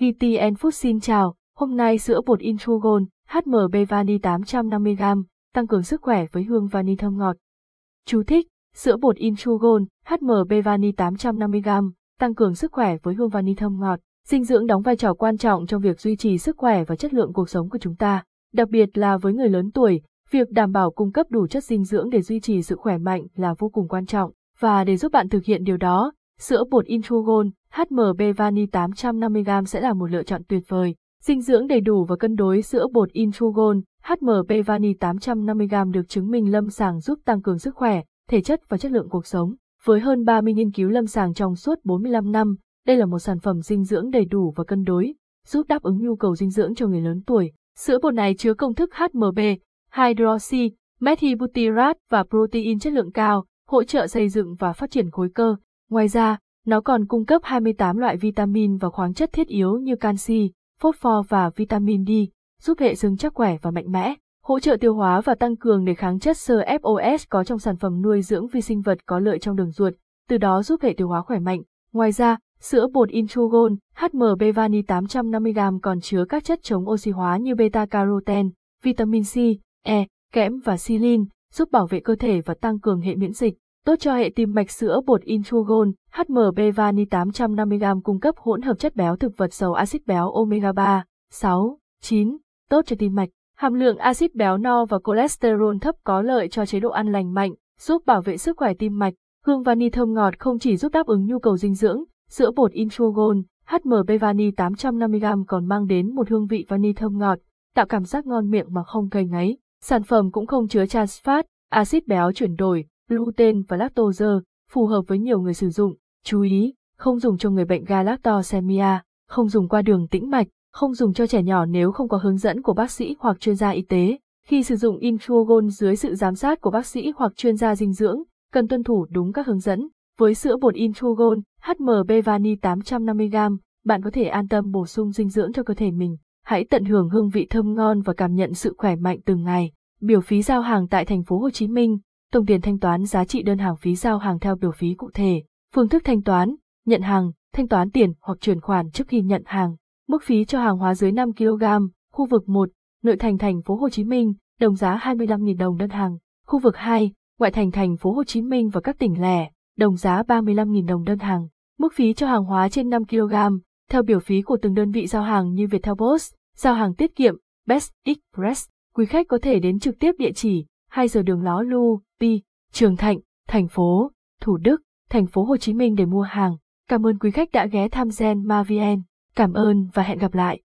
VTN Food xin chào, hôm nay sữa bột Intrugon, HMB Vani 850g, tăng cường sức khỏe với hương vani thơm ngọt. Chú thích, sữa bột Intrugon, HMB Vani 850g, tăng cường sức khỏe với hương vani thơm ngọt. Dinh dưỡng đóng vai trò quan trọng trong việc duy trì sức khỏe và chất lượng cuộc sống của chúng ta, đặc biệt là với người lớn tuổi, việc đảm bảo cung cấp đủ chất dinh dưỡng để duy trì sự khỏe mạnh là vô cùng quan trọng. Và để giúp bạn thực hiện điều đó, sữa bột Intrugon, HMB Vani 850g sẽ là một lựa chọn tuyệt vời. Dinh dưỡng đầy đủ và cân đối sữa bột Intrugon, HMB Vani 850g được chứng minh lâm sàng giúp tăng cường sức khỏe, thể chất và chất lượng cuộc sống. Với hơn 30 nghiên cứu lâm sàng trong suốt 45 năm, đây là một sản phẩm dinh dưỡng đầy đủ và cân đối, giúp đáp ứng nhu cầu dinh dưỡng cho người lớn tuổi. Sữa bột này chứa công thức HMB, hydroxy, methylbutyrate và protein chất lượng cao, hỗ trợ xây dựng và phát triển khối cơ. Ngoài ra, nó còn cung cấp 28 loại vitamin và khoáng chất thiết yếu như canxi, phosphor và vitamin D, giúp hệ xương chắc khỏe và mạnh mẽ, hỗ trợ tiêu hóa và tăng cường để kháng chất sơ FOS có trong sản phẩm nuôi dưỡng vi sinh vật có lợi trong đường ruột, từ đó giúp hệ tiêu hóa khỏe mạnh. Ngoài ra, sữa bột Intrugon, HMB Vani 850g còn chứa các chất chống oxy hóa như beta-carotene, vitamin C, E, kẽm và silin, giúp bảo vệ cơ thể và tăng cường hệ miễn dịch. Tốt cho hệ tim mạch sữa bột Intrugon, HMB Vani 850g cung cấp hỗn hợp chất béo thực vật giàu axit béo omega 3, 6, 9, tốt cho tim mạch. Hàm lượng axit béo no và cholesterol thấp có lợi cho chế độ ăn lành mạnh, giúp bảo vệ sức khỏe tim mạch. Hương vani thơm ngọt không chỉ giúp đáp ứng nhu cầu dinh dưỡng, sữa bột Intrugon, HMB Vani 850g còn mang đến một hương vị vani thơm ngọt, tạo cảm giác ngon miệng mà không gây ngấy. Sản phẩm cũng không chứa trans fat, axit béo chuyển đổi, gluten và lactose, phù hợp với nhiều người sử dụng. Chú ý, không dùng cho người bệnh galactosemia, không dùng qua đường tĩnh mạch, không dùng cho trẻ nhỏ nếu không có hướng dẫn của bác sĩ hoặc chuyên gia y tế. Khi sử dụng Intrugon dưới sự giám sát của bác sĩ hoặc chuyên gia dinh dưỡng, cần tuân thủ đúng các hướng dẫn. Với sữa bột Intrugon, HMB Vani 850g, bạn có thể an tâm bổ sung dinh dưỡng cho cơ thể mình. Hãy tận hưởng hương vị thơm ngon và cảm nhận sự khỏe mạnh từng ngày. Biểu phí giao hàng tại thành phố Hồ Chí Minh, tổng tiền thanh toán giá trị đơn hàng phí giao hàng theo biểu phí cụ thể, phương thức thanh toán, nhận hàng, thanh toán tiền hoặc chuyển khoản trước khi nhận hàng. Mức phí cho hàng hóa dưới 5 kg, khu vực 1, nội thành thành phố Hồ Chí Minh, đồng giá 25.000 đồng đơn hàng. Khu vực 2, ngoại thành thành phố Hồ Chí Minh và các tỉnh lẻ, đồng giá 35.000 đồng đơn hàng. Mức phí cho hàng hóa trên 5 kg, theo biểu phí của từng đơn vị giao hàng như Viettel Post, giao hàng tiết kiệm, Best Express. Quý khách có thể đến trực tiếp địa chỉ 2 giờ đường Ló Lu, Pi, Trường Thạnh, thành phố, Thủ Đức, thành phố Hồ Chí Minh để mua hàng. Cảm ơn quý khách đã ghé thăm Gen Ma VN. Cảm ơn và hẹn gặp lại.